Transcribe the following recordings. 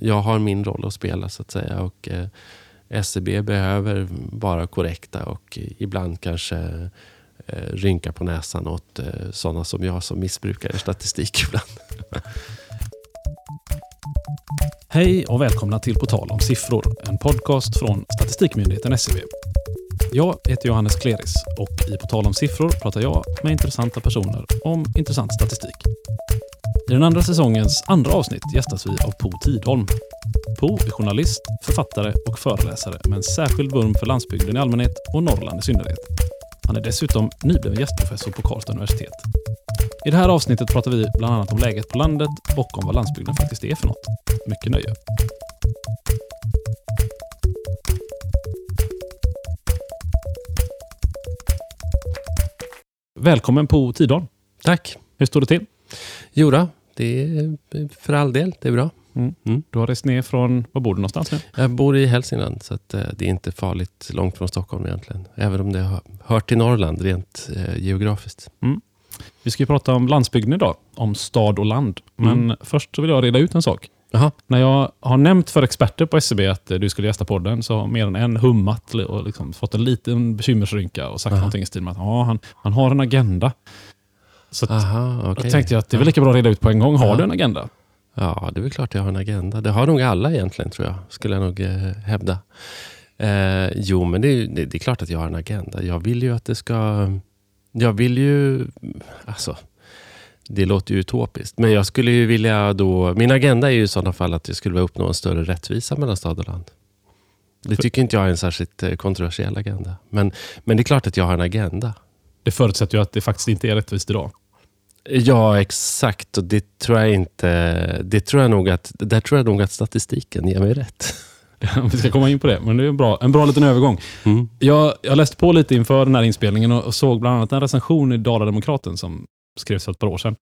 jag har min roll att spela så att säga. Och eh, SCB behöver vara korrekta och ibland kanske eh, rynka på näsan åt eh, sådana som jag som missbrukar statistik ibland. Hej och välkomna till På tal om siffror, en podcast från Statistikmyndigheten SCB. Jag heter Johannes Kleris och i På tal om siffror pratar jag med intressanta personer om intressant statistik. I den andra säsongens andra avsnitt gästas vi av Po Tidholm. Po är journalist, författare och föreläsare med en särskild vurm för landsbygden i allmänhet och Norrland i synnerhet. Han är dessutom nybliven gästprofessor på Karlstad universitet. I det här avsnittet pratar vi bland annat om läget på landet och om vad landsbygden faktiskt är för något. Mycket nöje. Välkommen på Tidholm. Tack. Hur står det till? Jo då, det är för all del. Det är bra. Mm. Mm. Du har rest ner från, var bor du någonstans nu? Jag bor i Hälsingland, så att, eh, det är inte farligt långt från Stockholm egentligen. Även om det hör till Norrland rent eh, geografiskt. Mm. Vi ska ju prata om landsbygden idag, om stad och land. Men mm. först vill jag reda ut en sak. Aha. När jag har nämnt för experter på SCB att du skulle gästa podden så har mer än en hummat och liksom fått en liten bekymmersrynka och sagt Aha. någonting i stil med att ja, han, han har en agenda. Så Aha, okay. då tänkte jag att det är väl lika bra att reda ut på en gång. Har ja. du en agenda? Ja, det är väl klart jag har en agenda. Det har nog alla egentligen, tror jag. Skulle jag nog eh, hävda. Eh, jo, men det, det, det, är klart att jag har en agenda. Jag vill ju att det ska... Jag vill ju... Alltså, det låter ju utopiskt. Men jag skulle ju vilja då... Min agenda är ju i sådana fall att jag skulle vilja uppnå en större rättvisa mellan stad och land. Det tycker inte jag är en särskilt eh, kontroversiell agenda. Men, men det är klart att jag har en agenda. Det förutsätter ju att det faktiskt inte är rättvist idag. Ja, exakt. Och det tror jag inte... Det tror jag nog att, där tror jag nog att statistiken ger mig rätt. Vi ska komma in på det, men det är en bra, en bra liten övergång. Mm. Jag, jag läste på lite inför den här inspelningen och, och såg bland annat en recension i Dala-Demokraten som skrevs för ett par år sedan.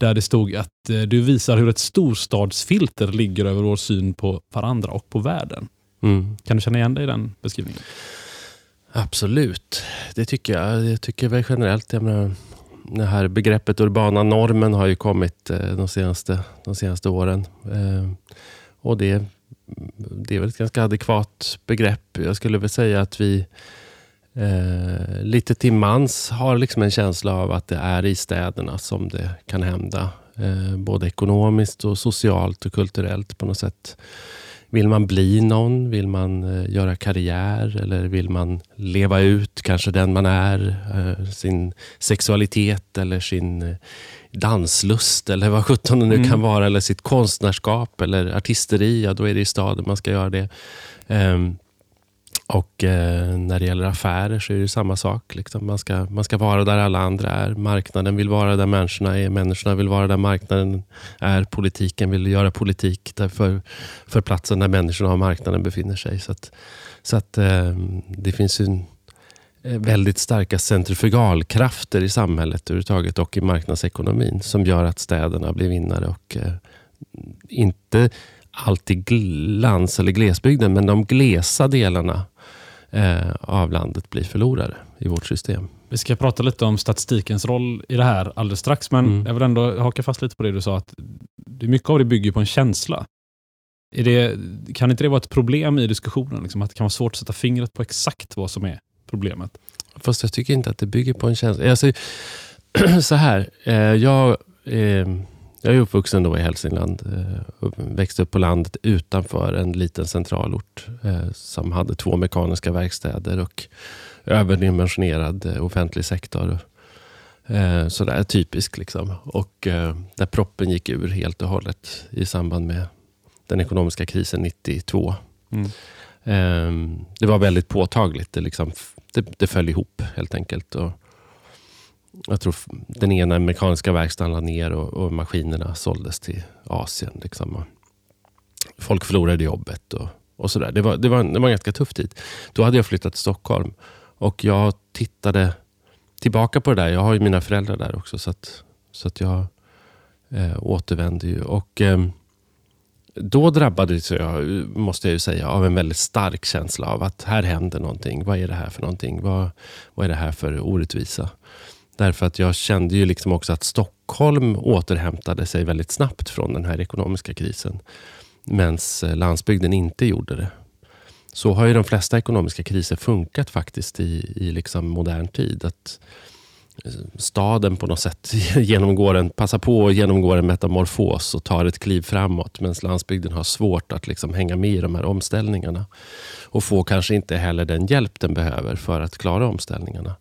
Där det stod att eh, du visar hur ett storstadsfilter ligger över vår syn på varandra och på världen. Mm. Kan du känna igen dig i den beskrivningen? Absolut, det tycker jag. Jag tycker väl generellt, jag menar, det här begreppet urbana normen har ju kommit eh, de senaste, de senaste åren. Eh, och det, det är väl ett ganska adekvat begrepp. Jag skulle väl säga att vi eh, lite till mans har liksom en känsla av att det är i städerna som det kan hända. Eh, både ekonomiskt, och socialt och kulturellt på något sätt. Vill man bli någon? Vill man eh, göra karriär? Eller vill man leva ut kanske den man är? Eh, sin sexualitet eller sin eh, danslust eller vad sjutton det nu mm. kan vara. Eller sitt konstnärskap eller artisteri. Ja, då är det i staden man ska göra det. Um, och eh, när det gäller affärer så är det samma sak. Liksom. Man, ska, man ska vara där alla andra är. Marknaden vill vara där människorna är. Människorna vill vara där marknaden är. Politiken vill göra politik för, för platsen där människorna och marknaden befinner sig. Så att, så att eh, det finns ju eh, väldigt starka centrifugalkrafter i samhället överhuvudtaget och i marknadsekonomin som gör att städerna blir vinnare. och eh, inte alltid lands eller glesbygden, men de glesa delarna eh, av landet blir förlorare i vårt system. Vi ska prata lite om statistikens roll i det här alldeles strax, men mm. jag vill ändå haka fast lite på det du sa, att det, mycket av det bygger på en känsla. Det, kan inte det vara ett problem i diskussionen? Liksom, att det kan vara svårt att sätta fingret på exakt vad som är problemet? Fast jag tycker inte att det bygger på en känsla. Alltså, så här, eh, jag... Eh, jag är uppvuxen då i Hälsingland. Eh, växte upp på landet utanför en liten centralort eh, som hade två mekaniska verkstäder och överdimensionerad eh, offentlig sektor. Sådär typisk. Liksom. Och där proppen gick ur helt och hållet i samband med den ekonomiska krisen 92. Mm. Ehm, det var väldigt påtagligt. Det, liksom, det, det föll ihop helt enkelt. Och jag tror den ena mekaniska verkstaden lade ner och, och maskinerna såldes till Asien. Liksom. Folk förlorade jobbet och, och sådär. Det var, det, var, det var en ganska tuff tid. Då hade jag flyttat till Stockholm och jag tittade tillbaka på det där. Jag har ju mina föräldrar där också så att, så att jag eh, återvände ju. Och, eh, då drabbades jag, måste jag ju säga, av en väldigt stark känsla av att här händer någonting. Vad är det här för någonting? Vad, vad är det här för orättvisa? Därför att jag kände ju liksom också att Stockholm återhämtade sig väldigt snabbt från den här ekonomiska krisen. medan eh, landsbygden inte gjorde det. Så har ju de flesta ekonomiska kriser funkat faktiskt i, i liksom modern tid. Att eh, staden på något sätt genomgår en, passar på att genomgå en metamorfos och tar ett kliv framåt. Medan landsbygden har svårt att liksom hänga med i de här omställningarna. Och får kanske inte heller den hjälp den behöver för att klara omställningarna.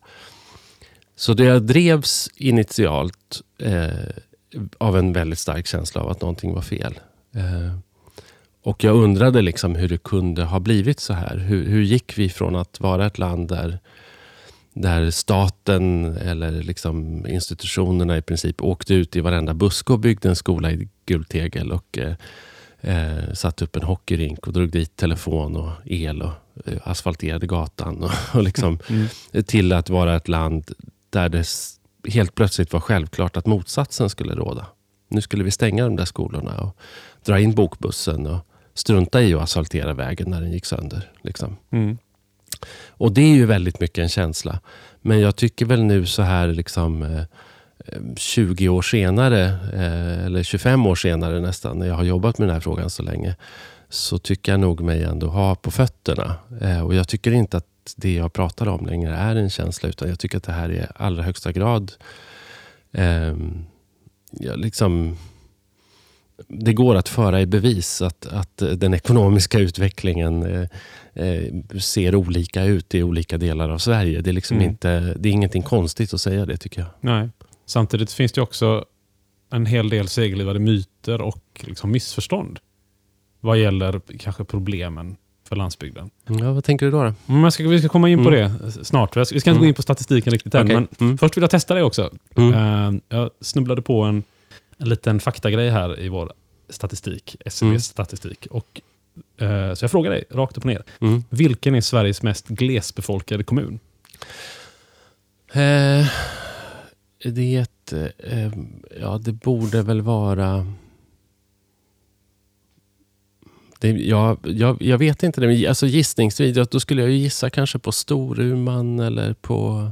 Så det drevs initialt eh, av en väldigt stark känsla av att någonting var fel. Eh, och jag undrade liksom hur det kunde ha blivit så här. Hur, hur gick vi från att vara ett land där där staten eller liksom institutionerna i princip åkte ut i varenda buske och byggde en skola i guldtegel och eh, eh, satte upp en hockeyrink och drog dit telefon och el och eh, asfalterade gatan. Och, och liksom, mm. Till att vara ett land där det helt plötsligt var självklart att motsatsen skulle råda. Nu skulle vi stänga de där skolorna och dra in bokbussen och strunta i att asfaltera vägen när den gick sönder. Liksom. Mm. Och det är ju väldigt mycket en känsla. Men jag tycker väl nu så här liksom eh, 20 år senare, eh, eller 25 år senare nästan, när jag har jobbat med den här frågan så länge, så tycker jag nog mig ändå ha på fötterna. Eh, och jag tycker inte att det jag pratar om längre är en känsla, utan jag tycker att det här är i allra högsta grad eh, ja, liksom det går att föra i bevis att, att den ekonomiska utvecklingen eh, eh, ser olika ut i olika delar av Sverige. Det är, liksom mm. inte, det är ingenting konstigt att säga det tycker jag. Nej. Samtidigt finns det också en hel del seglivade myter och liksom missförstånd vad gäller kanske problemen för landsbygden. Ja, vad tänker du då? då? Mm, ska, vi ska komma in på mm. det snart. Vi ska inte mm. gå in på statistiken riktigt än, okay. men mm. först vill jag testa det också. Uh, jag snubblade på en, en liten faktagrej här i vår statistik, SCBs statistik. Och, uh, så jag frågar dig, rakt upp och ner. Vilken är Sveriges mest glesbefolkade kommun? Uh, det, uh, ja, det borde väl vara... Det, ja, jag, jag vet inte. Det, men alltså gissningsvis, då skulle jag gissa kanske på Storuman eller på...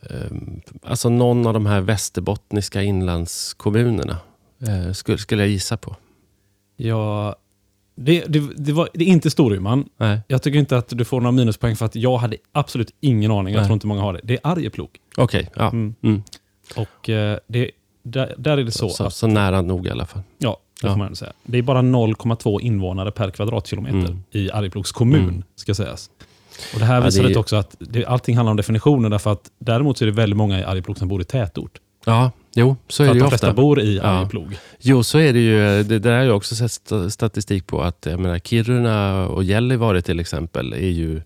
Um, alltså någon av de här västerbottniska inlandskommunerna. Eh, skulle, skulle jag gissa på. Ja, det, det, det, var, det är inte Storuman. Nej. Jag tycker inte att du får några minuspoäng för att jag hade absolut ingen aning. Jag Nej. tror inte många har det. Det är Arjeplog. Okej, okay, ja. Mm. Mm. Och eh, det, där, där är det så, så att... Så nära nog i alla fall. Ja, det får man säga. Det är bara 0,2 invånare per kvadratkilometer mm. i Arjeplogs kommun, mm. ska sägas. Och Det här visar ja, det också att det, allting handlar om definitioner. Därför att däremot så är det väldigt många i Arjeplog som bor i tätort. Ja, Jo, så är det ju ofta. de flesta bor i Arjeplog. Ja. Jo, så är det ju. Det där har jag också sett statistik på. att jag menar, Kiruna och Gällivare till exempel är ju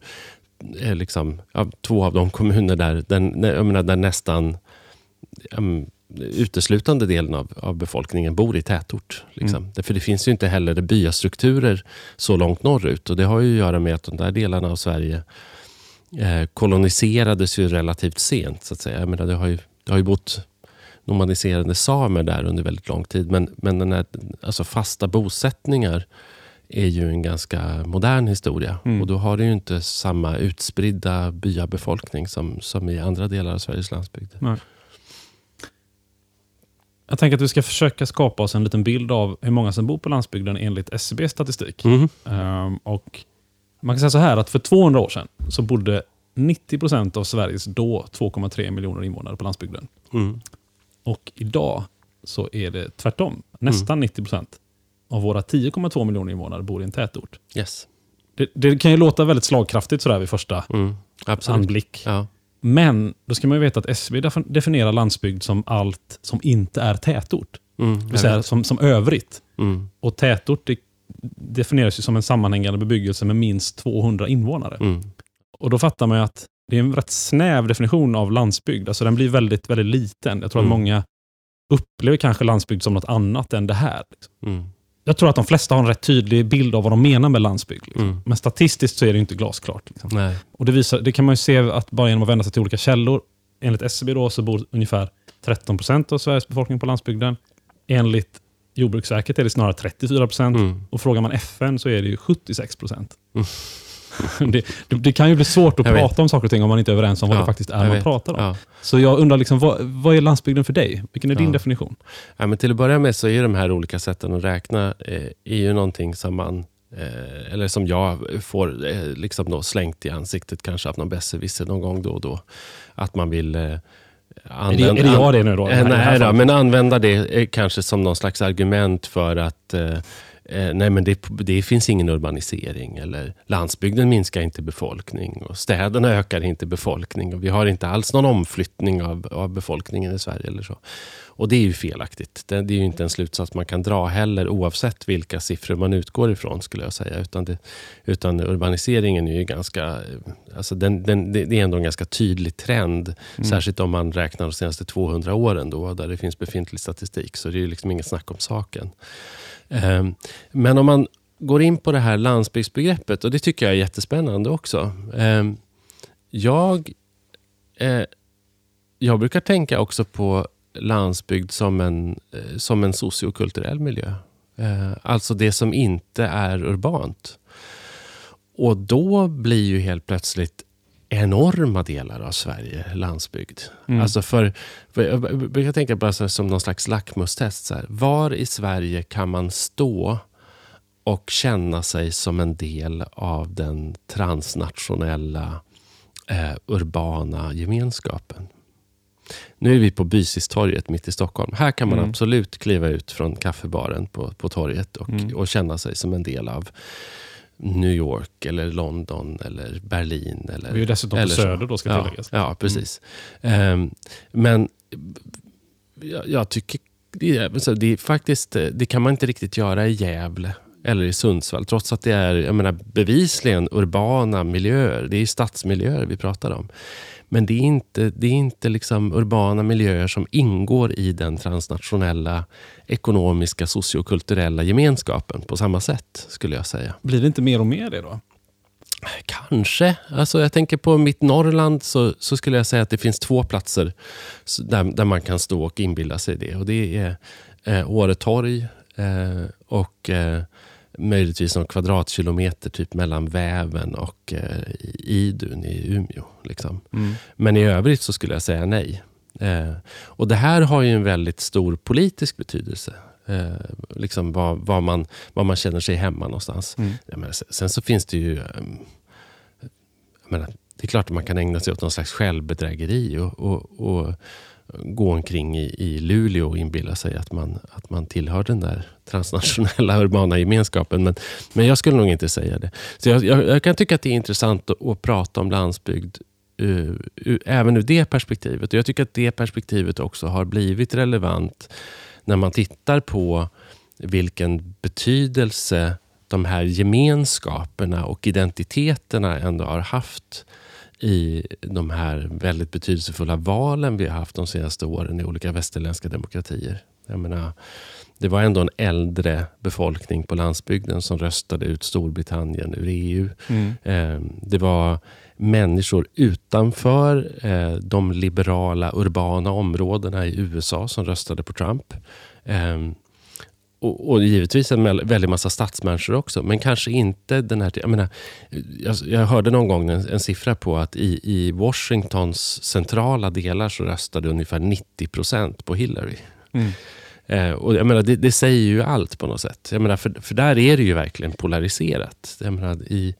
är liksom, ja, två av de kommuner där, den, jag menar, där nästan uteslutande delen av, av befolkningen bor i tätort. Liksom. Mm. För det finns ju inte heller byastrukturer så långt norrut. Och Det har ju att göra med att de där delarna av Sverige eh, koloniserades ju relativt sent. så att säga. Jag menar, det har ju, det har ju bott nomadiserande samer där under väldigt lång tid. Men, men den här, alltså fasta bosättningar är ju en ganska modern historia. Mm. Och då har det ju inte samma utspridda byabefolkning som, som i andra delar av Sveriges landsbygd. Nej. Jag tänker att vi ska försöka skapa oss en liten bild av hur många som bor på landsbygden enligt SCBs statistik. Mm. Um, och man kan säga så här att för 200 år sedan så bodde 90 procent av Sveriges då 2,3 miljoner invånare på landsbygden. Mm. Och idag så är det tvärtom. Nästan mm. 90 procent av våra 10,2 miljoner invånare bor i en tätort. Yes. Det, det, kan ju låta väldigt slagkraftigt sådär vid första mm. anblick. Ja. Men då ska man ju veta att SCB definierar landsbygd som allt som inte är tätort. Mm, det vill säga som, som övrigt. Mm. Och tätort det definieras ju som en sammanhängande bebyggelse med minst 200 invånare. Mm. Och då fattar man ju att det är en rätt snäv definition av landsbygd. Alltså den blir väldigt, väldigt liten. Jag tror mm. att många upplever kanske landsbygd som något annat än det här. Liksom. Jag tror att de flesta har en rätt tydlig bild av vad de menar med landsbygd. Liksom. Mm. Men statistiskt så är det inte glasklart. Liksom. Och det, visar, det kan man ju se att bara genom att vända sig till olika källor. Enligt SCB då så bor ungefär 13 procent av Sveriges befolkning på landsbygden. Enligt Jordbruksverket är det snarare 34 procent. Mm. Och frågar man FN så är det ju 76 procent. Mm. det, det, det, kan ju bli svårt att Jag prata vet. om saker och ting om man inte är överens om vad Ja, det faktiskt är man vet. pratar om. Ja. Så jag undrar, liksom, vad, vad är landsbygden för dig? Vilken är din Ja. definition? Ja, men till att börja med så är de här olika sätten att räkna eh, är ju någonting som man eh, eller som jag får eh, liksom då slängt i ansiktet kanske av någon besserwisser någon gång då och då. Att man vill eh, använda... är det jag det nu då? Eh, Nej, då, men använda det eh, kanske som någon slags argument för att eh, nej, men det, det finns ingen urbanisering. Eller landsbygden minskar inte befolkning. Och städerna ökar inte befolkning. Och vi har inte alls någon omflyttning av, av befolkningen i Sverige. Eller så. Och det är ju felaktigt. Det, det är ju inte en slutsats man kan dra heller oavsett vilka siffror man utgår ifrån skulle jag säga. Utan, det, utan urbaniseringen är ju ganska... eh, Alltså den, den, det är ändå en ganska tydlig trend. Särskilt om man räknar de senaste 200 åren då, där det finns befintlig statistik. Så det är liksom inget snack om saken. Ehm, men om man går in på det här landsbygdsbegreppet, och det tycker jag är jättespännande också. Ehm, jag, eh, jag brukar tänka också på landsbygd som en, eh, som en sociokulturell miljö. Eh, alltså det som inte är urbant. Och då blir ju helt plötsligt enorma delar av Sverige landsbygd. Mm. Alltså för, för jag brukar tänka så här som någon slags lackmustest. Så här. Var i Sverige kan man stå och känna sig som en del av den transnationella eh, urbana gemenskapen? Nu är vi på Bysistorget mitt i Stockholm. Här kan man Mm. absolut kliva ut från kaffebaren på, på torget och, Mm. och känna sig som en del av New York, eller London, eller Berlin. Eller, Vi är dessutom på eller. Söder då, ska tilläggas. Ja, precis. Ehm, men jag, jag tycker det är, det är faktiskt, det kan man inte riktigt göra i Gävle eller i Sundsvall. Trots att det är jag menar, bevisligen urbana miljöer. Det är stadsmiljöer vi pratar om. Men det är inte, det är inte liksom urbana miljöer som ingår i den transnationella ekonomiska, sociokulturella gemenskapen på samma sätt, skulle jag säga. Blir det inte mer och mer det då? Kanske. Alltså jag tänker på mitt Norrland så, så skulle jag säga att det finns två platser där, där man kan stå och inbilla sig det. Och Det är eh, Åre torg eh, och eh, möjligtvis någon kvadratkilometer typ mellan Väven och eh, Idun i Umeå. Liksom. Mm. Men i övrigt så skulle jag säga nej. Eh, och Det här har ju en väldigt stor politisk betydelse. Eh, liksom var, var, man, var man känner sig hemma någonstans. Mm. Menar, sen, så finns det ju... jag menar, det är klart att man kan ägna sig åt någon slags självbedrägeri och, och, och gå omkring i, i Luleå och inbilla sig att man, att man tillhör den där transnationella urbana gemenskapen. Men, men jag skulle nog inte säga det. Så jag, jag, jag kan tycka att det är intressant att, att prata om landsbygd uh, uh, även ur det perspektivet. Och jag tycker att det perspektivet också har blivit relevant när man tittar på vilken betydelse de här gemenskaperna och identiteterna ändå har haft i de här väldigt betydelsefulla valen vi har haft de senaste åren i olika västerländska demokratier. Jag menar, det var ändå en äldre befolkning på landsbygden som röstade ut Storbritannien ur EU. Mm. Eh, Det var människor utanför eh, de liberala urbana områdena i USA som röstade på Trump. Och, och givetvis en väl- väldig massa stadsmänniskor också, men kanske inte den här... Jag, menar, jag, jag hörde någon gång en, en siffra på att i, i Washingtons centrala delar så röstade ungefär 90 procent på Hillary. Mm. Eh, och jag menar, det, det säger ju allt på något sätt. Jag menar, för, för där är det ju verkligen polariserat. Jag menar, i,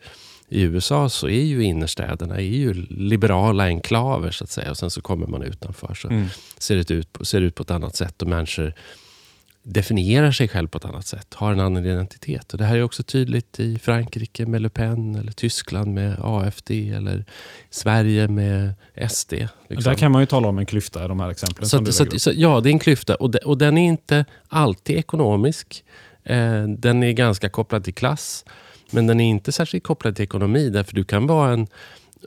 I USA så är ju innerstäderna är ju liberala enklaver så att säga. Och sen så kommer man utanför så Mm. ser det ut, ser det ut på ett annat sätt. Och människor definierar sig själv på ett annat sätt. Har en annan identitet. Och det här är också tydligt i Frankrike med Le Pen. Eller Tyskland med AFD. Eller Sverige med SD. liksom. Där kan man ju tala om en klyfta i de här exemplen. Så, att, så, att, så Ja, det är en klyfta. Och, de, och den är inte alltid ekonomisk. Eh, den är ganska kopplad till klass. Men den är inte särskilt kopplad till ekonomi. Därför du kan vara en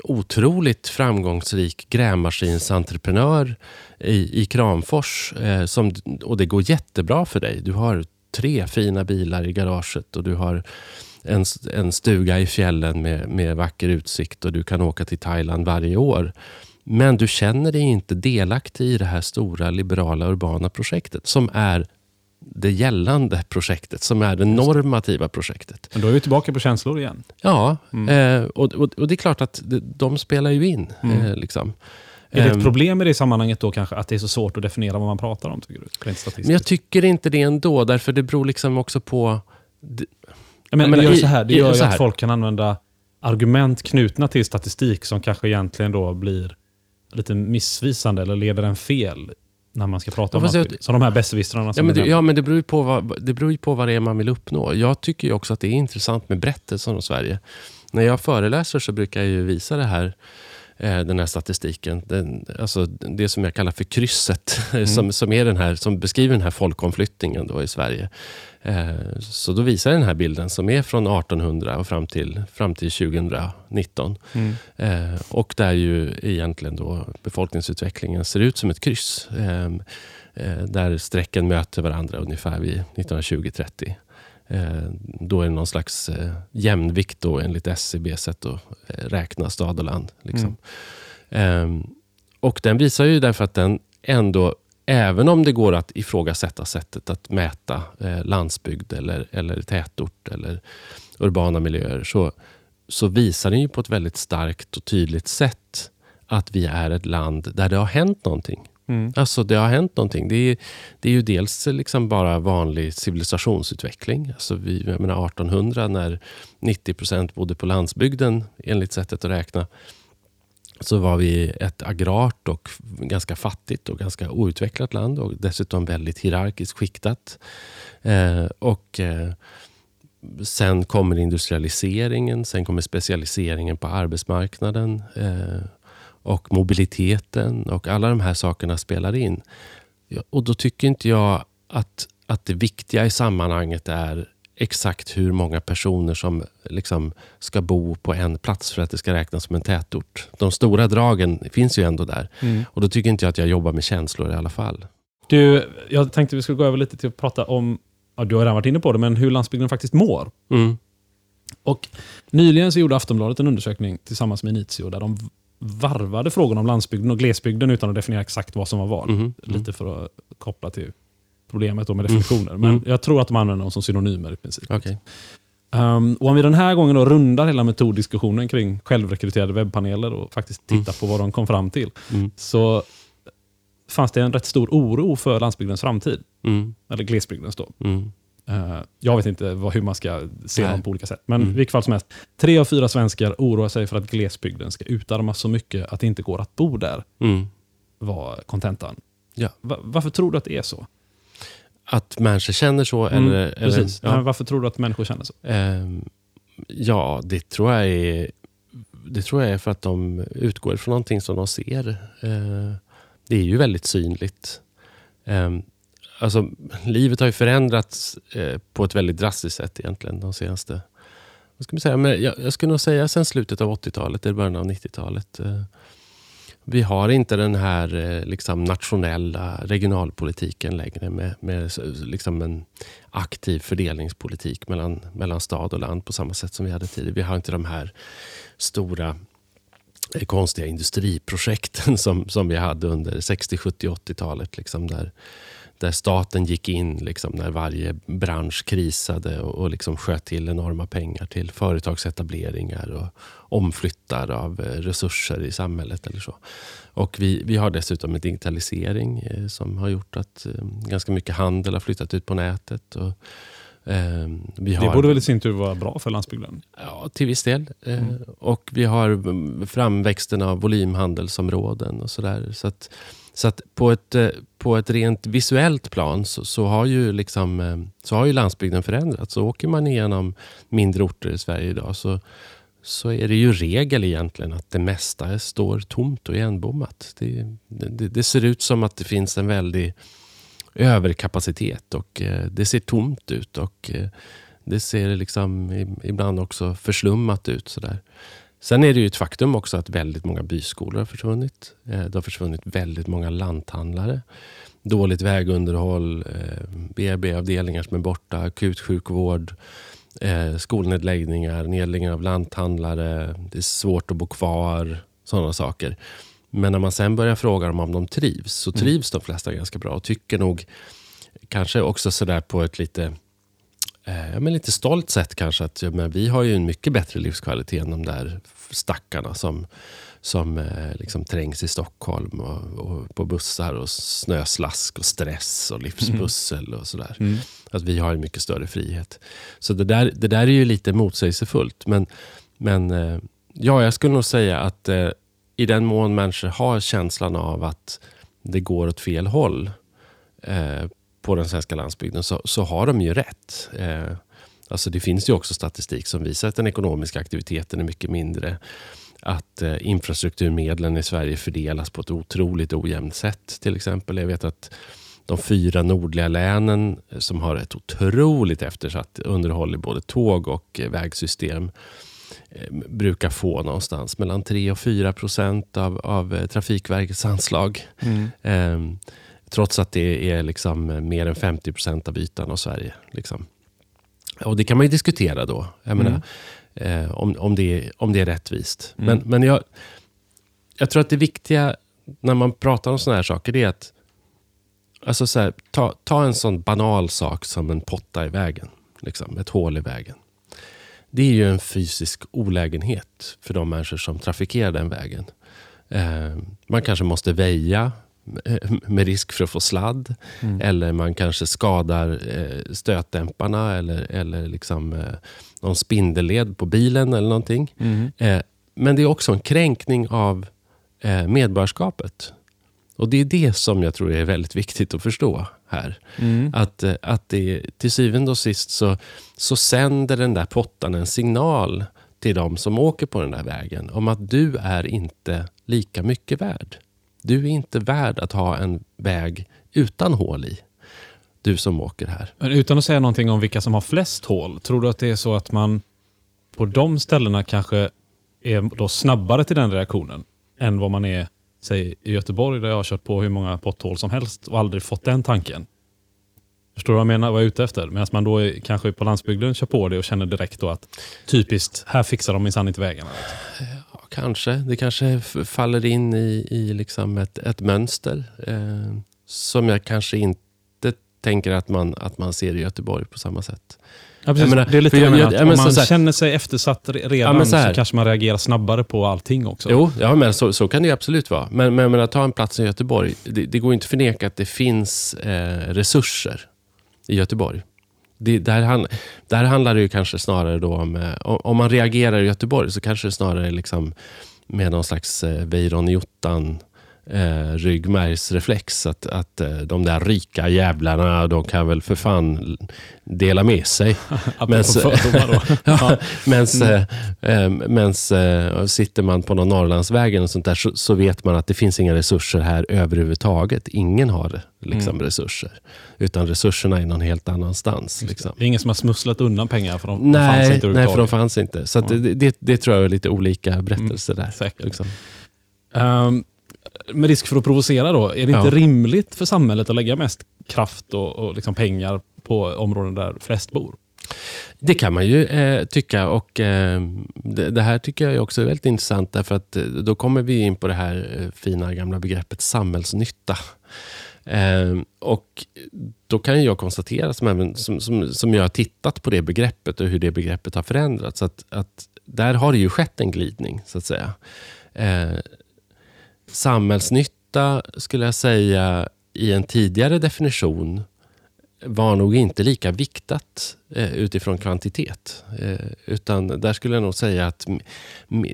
otroligt framgångsrik grävmaskinsentreprenör i, i Kramfors. Eh, som, och det går jättebra för dig. Du har tre fina bilar i garaget och du har en, en stuga i fjällen med, med vacker utsikt och du kan åka till Thailand varje år. Men du känner dig inte delaktig i det här stora liberala urbana projektet som är det gällande projektet, som är det normativa projektet. Men då är vi tillbaka på känslor igen. Ja, eh, och, och, och, det är klart att de spelar ju in. Eh, liksom. Är det ett ehm. problem i det sammanhanget då kanske att det är så svårt att definiera vad man pratar om? Tycker du? Rent Men jag tycker inte det ändå, därför det beror liksom också på... Det, jag menar, det gör, så här, det gör ju att folk kan använda argument knutna till statistik som kanske egentligen då blir lite missvisande eller leder en fel när man ska prata om landsbygd. Som de här besserwissrarna. Ja, men det, ja, men det beror ju på vad det, beror på vad det är man vill uppnå. Jag tycker ju också att det är intressant med berättelser om Sverige. När jag föreläser så brukar jag ju visa det här den här statistiken. Den, alltså det som jag kallar för krysset, mm. som, som, är den här, som beskriver den här folkomflyttningen då i Sverige. Eh, så då visar den här bilden som är från 1800 och fram till, fram till 2019. Mm. Eh, och där ju egentligen då befolkningsutvecklingen ser ut som ett kryss. Eh, eh där strecken möter varandra ungefär vid 1920-30. Eh, då är det någon slags eh, jämnvikt då, enligt SCB sätt att eh, räkna stad och land. Liksom. Mm. Eh, och den visar ju därför att den ändå, även om det går att ifrågasätta sättet att mäta landsbygd eller, eller tätort eller urbana miljöer, så, så visar den ju på ett väldigt starkt och tydligt sätt att vi är ett land där det har hänt någonting. Mm. Alltså det har hänt någonting. Det är, det är ju dels liksom bara vanlig civilisationsutveckling. Alltså vi, jag menar 1800 när 90 procent bodde på landsbygden enligt sättet att räkna. Så var vi ett agrart och ganska fattigt och ganska outvecklat land och dessutom väldigt hierarkiskt skiktat. Eh, och eh, Sen kommer industrialiseringen, sen kommer specialiseringen på arbetsmarknaden. Eh, och mobiliteten och alla de här sakerna spelar in. Och då tycker inte jag att, att det viktiga i sammanhanget är exakt hur många personer som liksom ska bo på en plats för att det ska räknas som en tätort. De stora dragen finns ju ändå där. Mm. Och då tycker inte jag att jag jobbar med känslor i alla fall. Du, jag tänkte vi skulle gå över lite till att prata om, ja, du har redan varit inne på det, men hur landsbygden faktiskt mår. Mm. Och Nyligen så gjorde Aftonbladet en undersökning tillsammans med Initio där de varvade frågorna om landsbygden och glesbygden utan att definiera exakt vad som var vad. Mm. Lite för att koppla till problemet med definitioner. Mm. Men mm. jag tror att de använder dem som synonymer i princip. Okay. Um, och om vi den här gången då rundar hela metoddiskussionen kring självrekryterade webbpaneler och faktiskt tittar mm. på vad de kom fram till. Mm. Så fanns det en rätt stor oro för landsbygdens framtid. Mm. Eller glesbygdens då. Uh, jag vet inte vad, hur man ska se Nej. dem på olika sätt. Men mm. vilket fall som helst. Tre av fyra svenskar oroar sig för att glesbygden ska utarmas så mycket att det inte går att bo där. Mm. Var kontentan. Ja. Va varför tror du att det är så? Att människor känner så? Mm, eller, precis. Eller, ja. varför tror du att människor känner så? Uh, ja, det tror jag är det tror jag är för att de utgår från någonting som de ser. Uh, det är ju väldigt synligt. Um, alltså, livet har ju förändrats eh, på ett väldigt drastiskt sätt egentligen de senaste... Vad ska man säga? Men jag, jag skulle nog säga sen slutet av 80-talet eller början av 90-talet. Eh, vi har inte den här eh, liksom, nationella regionalpolitiken längre med, med liksom en aktiv fördelningspolitik mellan, mellan stad och land på samma sätt som vi hade tidigare. Vi har inte de här stora eh, konstiga industriprojekten som, som vi hade under 60, 70, 80-talet. Liksom där där staten gick in liksom, när varje bransch krisade och, och liksom sköt till enorma pengar till företagsetableringar och omflyttar av eh, resurser i samhället. eller så. Och vi, vi har dessutom en digitalisering eh, som har gjort att eh, ganska mycket handel har flyttat ut på nätet. Och, eh, vi har, det borde väl i sin tur vara bra för landsbygden? Ja, till viss del. Eh, mm. Och vi har mm, framväxten av volymhandelsområden och sådär. Så att, så att på ett, eh, på ett rent visuellt plan så, så, har ju liksom, eh, så har ju landsbygden förändrats. Så åker man igenom mindre orter i Sverige idag så, så är det ju regel egentligen att det mesta står tomt och igenbommat. Det, det, det ser ut som att det finns en väldig överkapacitet och eh, det ser tomt ut. och Det ser liksom ibland också förslummat ut. Sådär. Sen är det ju ett faktum också att väldigt många byskolor har försvunnit. Eh, det har försvunnit väldigt många lanthandlare. Dåligt vägunderhåll, BB-avdelningar eh, som är borta, akutsjukvård, eh, skolnedläggningar, nedläggning av lanthandlare. Det är svårt att bo kvar, sådana saker. Men när man sen börjar fråga dem om de trivs, så mm. trivs mm. de flesta ganska bra och tycker nog kanske också sådär på ett lite, eh, ja, men lite stolt sätt kanske. Att, men vi har ju en mycket bättre livskvalitet än de där stackarna som, som eh, liksom trängs i Stockholm och, och, på bussar och snöslask och stress och livspussel mm. och sådär. Mm. Att vi har en mycket större frihet. Så det där, det där är ju lite motsägelsefullt. Men, men eh, ja, jag skulle nog säga att eh, i den mån människor har känslan av att det går åt fel håll eh, på den svenska landsbygden så, så har de ju rätt. Eh, alltså det finns ju också statistik som visar att den ekonomiska aktiviteten är mycket mindre. Att eh, infrastrukturmedlen i Sverige fördelas på ett otroligt ojämnt sätt. Till exempel, jag vet att de fyra nordliga länen som har ett otroligt eftersatt underhåll i både tåg och eh, vägsystem Eh, brukar få någonstans mellan 3 och 4 procent av, av eh, Trafikverkets anslag. Mm. Eh, trots att det är liksom mer än 50 procent av ytan av Sverige. Liksom. Och det kan man ju diskutera då. Jag mm. menar, eh, om, om, det, om det är rättvist. Mm. Men, men jag, jag tror att det viktiga när man pratar om sådana här saker, det är att alltså så här, ta, ta en sån banal sak som en potta i vägen. Liksom, ett hål i vägen det är ju en fysisk olägenhet för de människor som trafikerar den vägen. Eh, man kanske måste väja eh, med risk för att få sladd. Mm. Eller man kanske skadar eh, stötdämparna eller, eller liksom, eh, någon spindelled på bilen eller någonting. Mm. Eh, men det är också en kränkning av eh, medborgarskapet. Och det är det som jag tror är väldigt viktigt att förstå här. Mm. Att, eh, att det, till syvende och sist så, så sänder den där pottan en signal till de som åker på den där vägen om att du är inte lika mycket värd. Du är inte värd att ha en väg utan hål i. Du som åker här. Men utan att säga någonting om vilka som har flest hål, tror du att det är så att man på de ställena kanske är då snabbare till den reaktionen än vad man är säg i Göteborg där jag har kört på hur många potthål som helst och aldrig fått den tanken. Förstår du vad jag menar? Vad jag är ute efter? Medan man då är, kanske på landsbygden kör på det och känner direkt då att typiskt, här fixar de minsann inte vägarna. Kanske. Det kanske faller in i, i liksom ett, ett mönster eh, som jag kanske inte tänker att man, att man ser i Göteborg på samma sätt. Ja, precis. Menar, det är lite jag, jag, jag, om man här, känner sig eftersatt redan ja, så, så, kanske man reagerar snabbare på allting också. Jo, ja, men så, så kan det absolut vara. Men, men, men att ta en plats i Göteborg, det, det går inte att förneka att det finns eh, resurser i Göteborg. Det, där, hand, där handlar det ju kanske snarare då eh, om, om man reagerar i Göteborg så kanske det snarare liksom med någon slags eh, Weiron Jottan eh, ryggmärgsreflex. Att, att eh, de där rika jävlarna, de kan väl för fan dela med sig. Mens, ja, mens, mm. eh, mens eh, sitter man på någon Norrlandsvägen och sånt där så, så, vet man att det finns inga resurser här överhuvudtaget. Ingen har liksom, mm. resurser. Utan resurserna är någon helt annanstans. Liksom. Det är ingen som har smusslat undan pengar för de, nej, de fanns inte Nej, för de fanns inte. Så mm. det, det, det, tror jag är lite olika berättelser mm, där. Säkert. Liksom. Um, med risk för att provocera då, är det inte rimligt för samhället att lägga mest kraft och, och liksom pengar på områden där flest bor? Det kan man ju eh, tycka och eh, det, det, här tycker jag också är väldigt intressant därför att eh, då kommer vi in på det här eh, fina gamla begreppet samhällsnytta. Eh, och då kan jag konstatera, som, även, som, som, som, jag har tittat på det begreppet och hur det begreppet har förändrats, att, att där har det ju skett en glidning så att säga. Eh, samhällsnytta skulle jag säga i en tidigare definition var nog inte lika viktat eh, utifrån kvantitet. Eh, utan där skulle jag nog säga att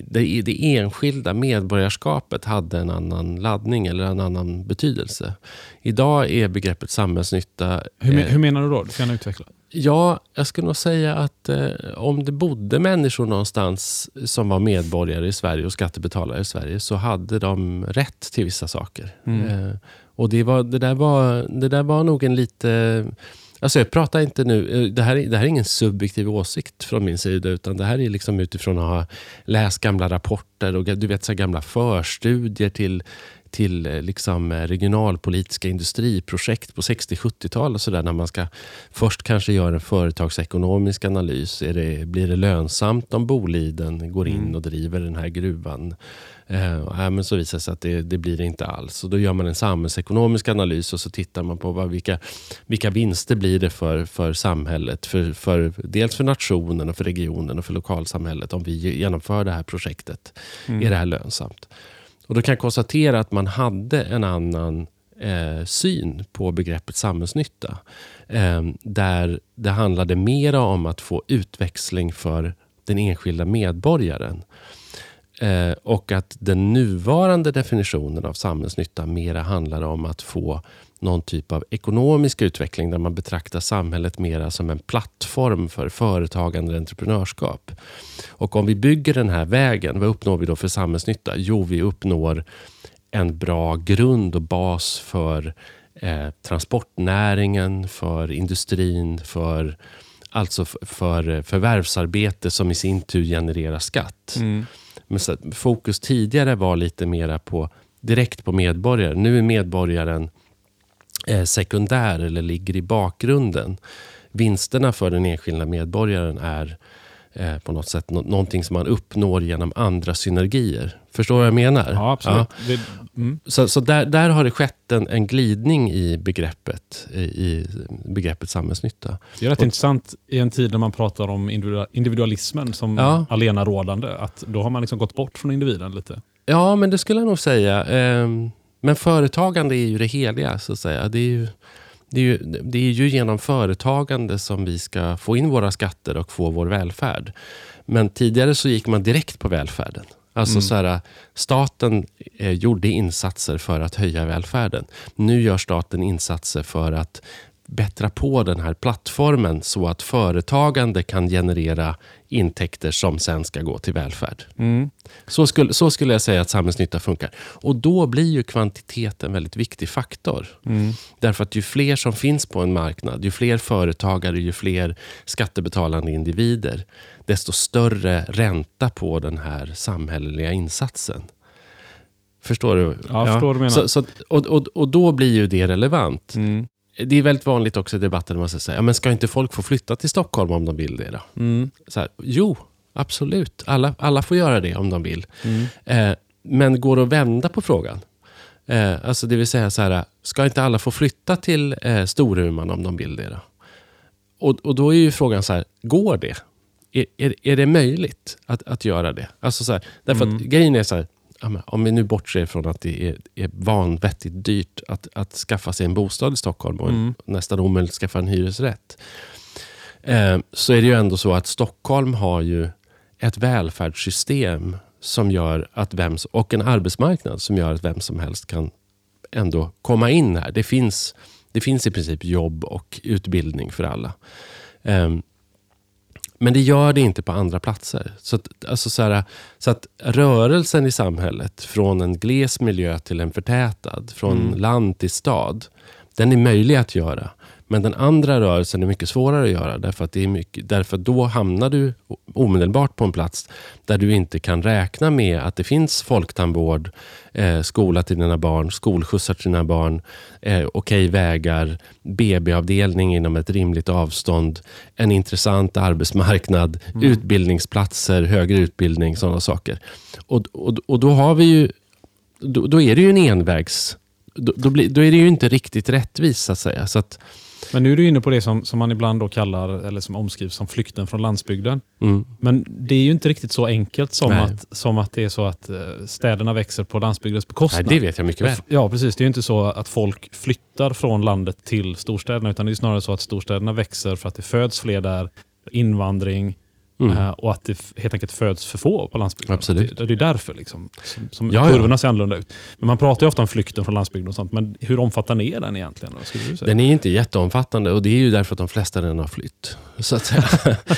det, det enskilda medborgarskapet hade en annan laddning eller en annan betydelse. Idag är begreppet samhällsnytta... Hur, eh, hur menar du då? Du kan utveckla. Ja, jag skulle nog säga att eh, om det bodde människor någonstans som var medborgare i Sverige och skattebetalare i Sverige så hade de rätt till vissa saker. Mm. Eh, och det, var, det, där var, det där var nog en lite... Alltså jag pratar inte nu, eh, det här, det här är ingen subjektiv åsikt från min sida, utan det här är liksom utifrån att ha läst gamla rapporter och du vet så gamla förstudier till till eh, liksom eh, regionalpolitiska industriprojekt på 60-70-talet. När man ska först kanske göra en företagsekonomisk analys. Är det, blir det lönsamt om Boliden går in mm. och driver den här gruvan? Eh, men så visar det sig att det, det blir det inte alls. Och då gör man en samhällsekonomisk analys och så tittar man på vad, vilka, vilka vinster blir det för, för samhället. För, för, dels för nationen, och för regionen och för lokalsamhället om vi genomför det här projektet. Mm. Är det här lönsamt? Och Då kan jag konstatera att man hade en annan eh, syn på begreppet samhällsnytta. Eh, där det handlade mer om att få utväxling för den enskilda medborgaren. Eh, och att den nuvarande definitionen av samhällsnytta mera handlar om att få någon typ av ekonomisk utveckling där man betraktar samhället mera som en plattform för företagande och entreprenörskap. Och om vi bygger den här vägen, vad uppnår vi då för samhällsnytta? Jo, vi uppnår en bra grund och bas för eh, transportnäringen, för industrin, för alltså för förvärvsarbete som i sin tur genererar skatt. Mm. Men så, fokus tidigare var lite mera på direkt på medborgaren. Nu är medborgaren eh, sekundär eller ligger i bakgrunden. Vinsterna för den enskilda medborgaren är eh, på något sätt nå någonting som man uppnår genom andra synergier. Förstår du vad jag menar? Ja, absolut. Ja. Mm. Så, så där, där har det skett en, en glidning i begreppet, i, i begreppet samhällsnytta. Det är rätt Och, intressant i en tid när man pratar om individualismen som ja. alena rådande. Att då har man liksom gått bort från individen lite. Ja, men det skulle jag nog säga. Eh, men företagande är ju det heliga, så att säga. Det är ju, det är, ju, det är ju genom företagande som vi ska få in våra skatter och få vår välfärd. Men tidigare så gick man direkt på välfärden. Alltså mm. så här, staten eh, gjorde insatser för att höja välfärden. Nu gör staten insatser för att bättra på den här plattformen så att företagande kan generera intäkter som sen ska gå till välfärd. Mm. Så, skulle, så skulle jag säga att samhällsnytta funkar. Och då blir ju kvantitet en väldigt viktig faktor. Mm. Därför att ju fler som finns på en marknad, ju fler företagare, ju fler skattebetalande individer, desto större ränta på den här samhälleliga insatsen. Förstår du? Ja, jag förstår ja. du menar. Så, så, och, och, och då blir ju det relevant. Mm det är väldigt vanligt också i debatten att man säger, ja, men ska inte folk få flytta till Stockholm om de vill det? Då? Mm. Så här, jo, absolut. Alla, alla får göra det om de vill. Mm. Eh, men går det att vända på frågan? Eh, alltså det vill säga, så här, ska inte alla få flytta till eh, Storuman om de vill det? Då? Och, och då är ju frågan så här, går det? Är, är, är det möjligt att, att göra det? Alltså så här, därför mm. att grejen är så här, om vi nu bortser från att det är, är vanvettigt dyrt att, att skaffa sig en bostad i Stockholm och mm. nästan omöjligt att skaffa en hyresrätt. Eh, så är det ju ändå så att Stockholm har ju ett välfärdssystem som gör att vem, och en arbetsmarknad som gör att vem som helst kan ändå komma in här. Det finns, det finns i princip jobb och utbildning för alla. Eh, men det gör det inte på andra platser. Så att, alltså så, här, så att rörelsen i samhället från en gles miljö till en förtätad, från mm. land till stad, den är möjlig att göra. Men den andra rörelsen är mycket svårare att göra. Därför att, det är mycket, därför då hamnar du omedelbart på en plats där du inte kan räkna med att det finns folktandvård, eh, skola till dina barn, skolskjutsar till dina barn, eh, okej vägar, BB-avdelning inom ett rimligt avstånd, en intressant arbetsmarknad, mm. utbildningsplatser, högre utbildning, sådana saker. Och, och, och då har vi ju då, då är det ju en envägs... Då, då, blir, då är det ju inte riktigt rättvist, så att säga. Så att, men nu är du inne på det som, som man ibland då kallar, eller som omskrivs som flykten från landsbygden. Mm. Men det är ju inte riktigt så enkelt som, att, som att det är så att eh, städerna växer på landsbygdens bekostnad. Nej, det vet jag mycket väl. Ja, precis. Det är ju inte så att folk flyttar från landet till storstäderna, utan det är snarare så att storstäderna växer för att det föds fler där. Invandring, Mm. Uh, och att det helt enkelt föds för få på landsbygden. Absolut. Det, det är därför liksom, som, som ja, kurvorna ja. ser annorlunda ut. Men man pratar ju ofta om flykten från landsbygden och sånt. Men hur omfattande är den egentligen? säga? Den är inte jätteomfattande och det är ju därför att de flesta redan har flytt. Så att,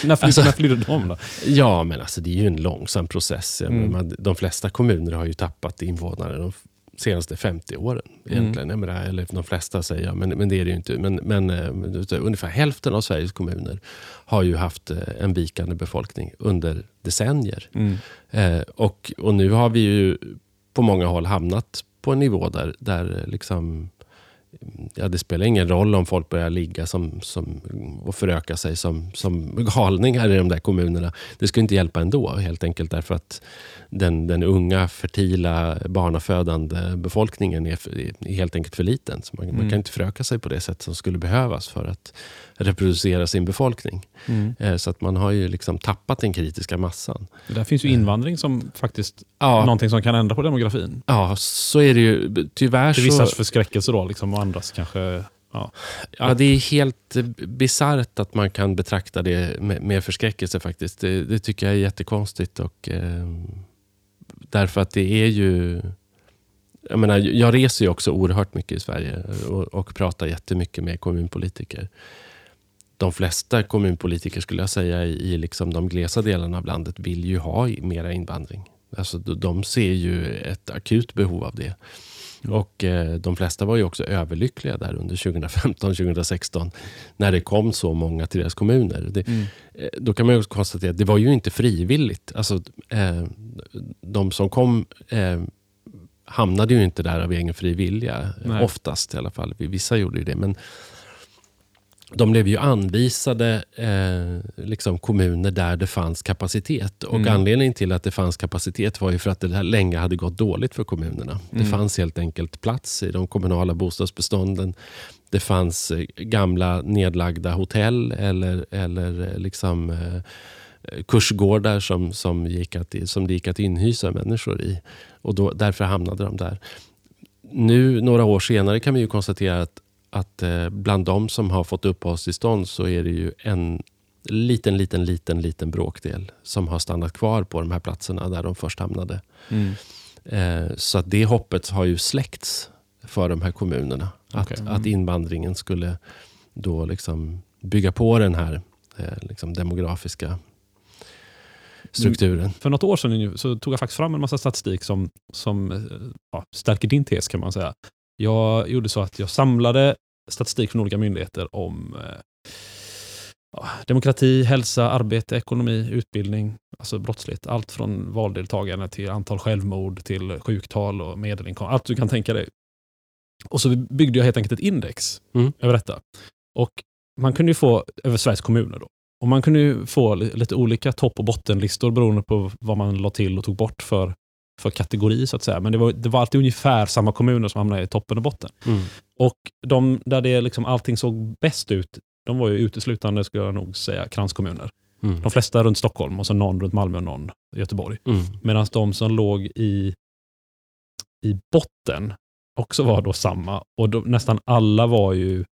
när, flytt, alltså, när flydde de då? Ja, men alltså, det är ju en långsam process. Mm. de flesta kommuner har ju tappat invånare. De senaste 50 åren. egentligen. Mm. Menar, eller de flesta säger jag, men, men det är det ju inte. Men, men uh, ungefär hälften av Sveriges kommuner har ju haft uh, en vikande befolkning under decennier. Mm. Uh, och, och nu har vi ju på många håll hamnat på en nivå där, där liksom ja, det spelar ingen roll om folk börjar ligga som, som, och föröka sig som, som galningar i de där kommunerna. Det skulle inte hjälpa ändå, helt enkelt därför att den, den unga, fertila, barnafödande befolkningen är, är helt enkelt för liten. Så man, mm. man, kan inte föröka sig på det sätt som skulle behövas för att reproducera sin befolkning. Mm. Eh, så att man har ju liksom tappat den kritiska massan. Det där finns ju invandring som faktiskt ja. någonting som kan ändra på demografin. Ja, så är det ju. Tyvärr Till vissas förskräckelse då, liksom, andras kanske Ja. ja, det är helt bisarrt att man kan betrakta det med, med förskräckelse faktiskt. Det, det, tycker jag är jättekonstigt. Och, eh, därför att det är ju... Jag, menar, jag reser ju också oerhört mycket i Sverige och, och pratar jättemycket med kommunpolitiker. De flesta kommunpolitiker skulle jag säga i, i liksom de glesa delarna av landet vill ju ha mera invandring. Alltså, de ser ju ett akut behov av det. Och eh, De flesta var ju också överlyckliga där under 2015-2016 när det kom så många till deras kommuner. Det, mm. eh, då kan man också konstatera att det var ju inte frivilligt. Alltså, eh, de som kom eh, hamnade ju inte där av egen fri vilja. Oftast i alla fall. Vissa gjorde ju det. Men de blev ju anvisade eh, liksom kommuner där det fanns kapacitet. Och mm. Anledningen till att det fanns kapacitet var ju för att det länge hade gått dåligt för kommunerna. Mm. Det fanns helt enkelt plats i de kommunala bostadsbestånden. Det fanns eh, gamla nedlagda hotell eller, eller eh, liksom, eh, kursgårdar som, som, gick att, som det gick att inhysa människor i. Och då, därför hamnade de där. Nu, några år senare, kan vi ju konstatera att att eh, bland de som har fått uppehållstillstånd så är det ju en liten, liten, liten, liten bråkdel som har stannat kvar på de här platserna där de först hamnade. Mm. Eh, så att det hoppet har ju släckts för de här kommunerna. Att, mm. att invandringen skulle då liksom bygga på den här eh, liksom demografiska strukturen. Mm. För något år sedan så tog jag faktiskt fram en massa statistik som, som ja, stärker din tes kan man säga. Jag gjorde så att jag samlade statistik från olika myndigheter om eh, demokrati, hälsa, arbete, ekonomi, utbildning, alltså brottslighet. Allt från valdeltagande till antal självmord till sjuktal och medelinkomst. Allt du kan tänka dig. Och så byggde jag helt enkelt ett index mm. över detta. Och man kunde få över Sveriges kommuner. Då. Och Man kunde få lite olika topp och bottenlistor beroende på vad man la till och tog bort för för kategori så att säga. Men det var, det var alltid ungefär samma kommuner som hamnade i toppen och botten. Mm. Och de där det liksom allting såg bäst ut, de var ju uteslutande, skulle jag nog säga, kranskommuner. Mm. De flesta runt Stockholm och så någon runt Malmö och någon Göteborg. Mm. Medan de som låg i, i botten också var då samma. Och då, nästan alla var ju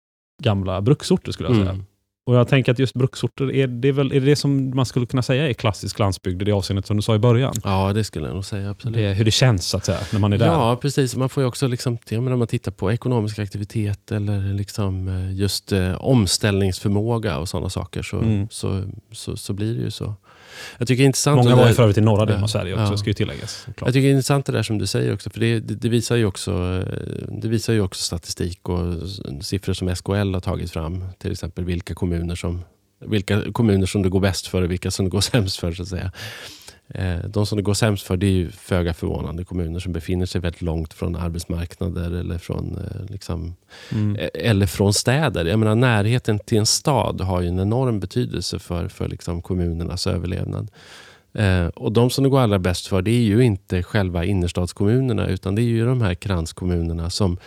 gamla bruksorter skulle jag säga. Mm. Och jag tänker att just bruksorter, är det, väl, är det det som man skulle kunna säga är klassisk landsbygd i det avseendet som du sa i början? Ja, det skulle jag nog säga. Absolut. Det, hur det känns så att säga, när man är där. Ja, precis. Man får ju också, liksom, menar, om man tittar på ekonomisk aktivitet eller liksom eh, just eh, omställningsförmåga och sådana saker så, mm. så, så, så, blir det ju så. Jag tycker det är intressant Många var ju för övrigt i norra delen av Sverige också, ja. ska ju tilläggas. Klart. Jag tycker det är intressant det där som du säger också, för det, det, det, visar ju också, eh, det visar ju också statistik och siffror som SKL har tagit fram. Till exempel vilka kommuner som vilka kommuner som det går bäst för och vilka som det går sämst för. så att säga. Eh, de som det går sämst för det är ju föga förvånande kommuner som befinner sig väldigt långt från arbetsmarknader eller från, eh, liksom, mm. Eh, eller från städer. Jag menar, närheten till en stad har ju en enorm betydelse för, för liksom kommunernas överlevnad. Och De som det går allra bäst för det är ju inte själva innerstadskommunerna utan det är ju de här kranskommunerna som,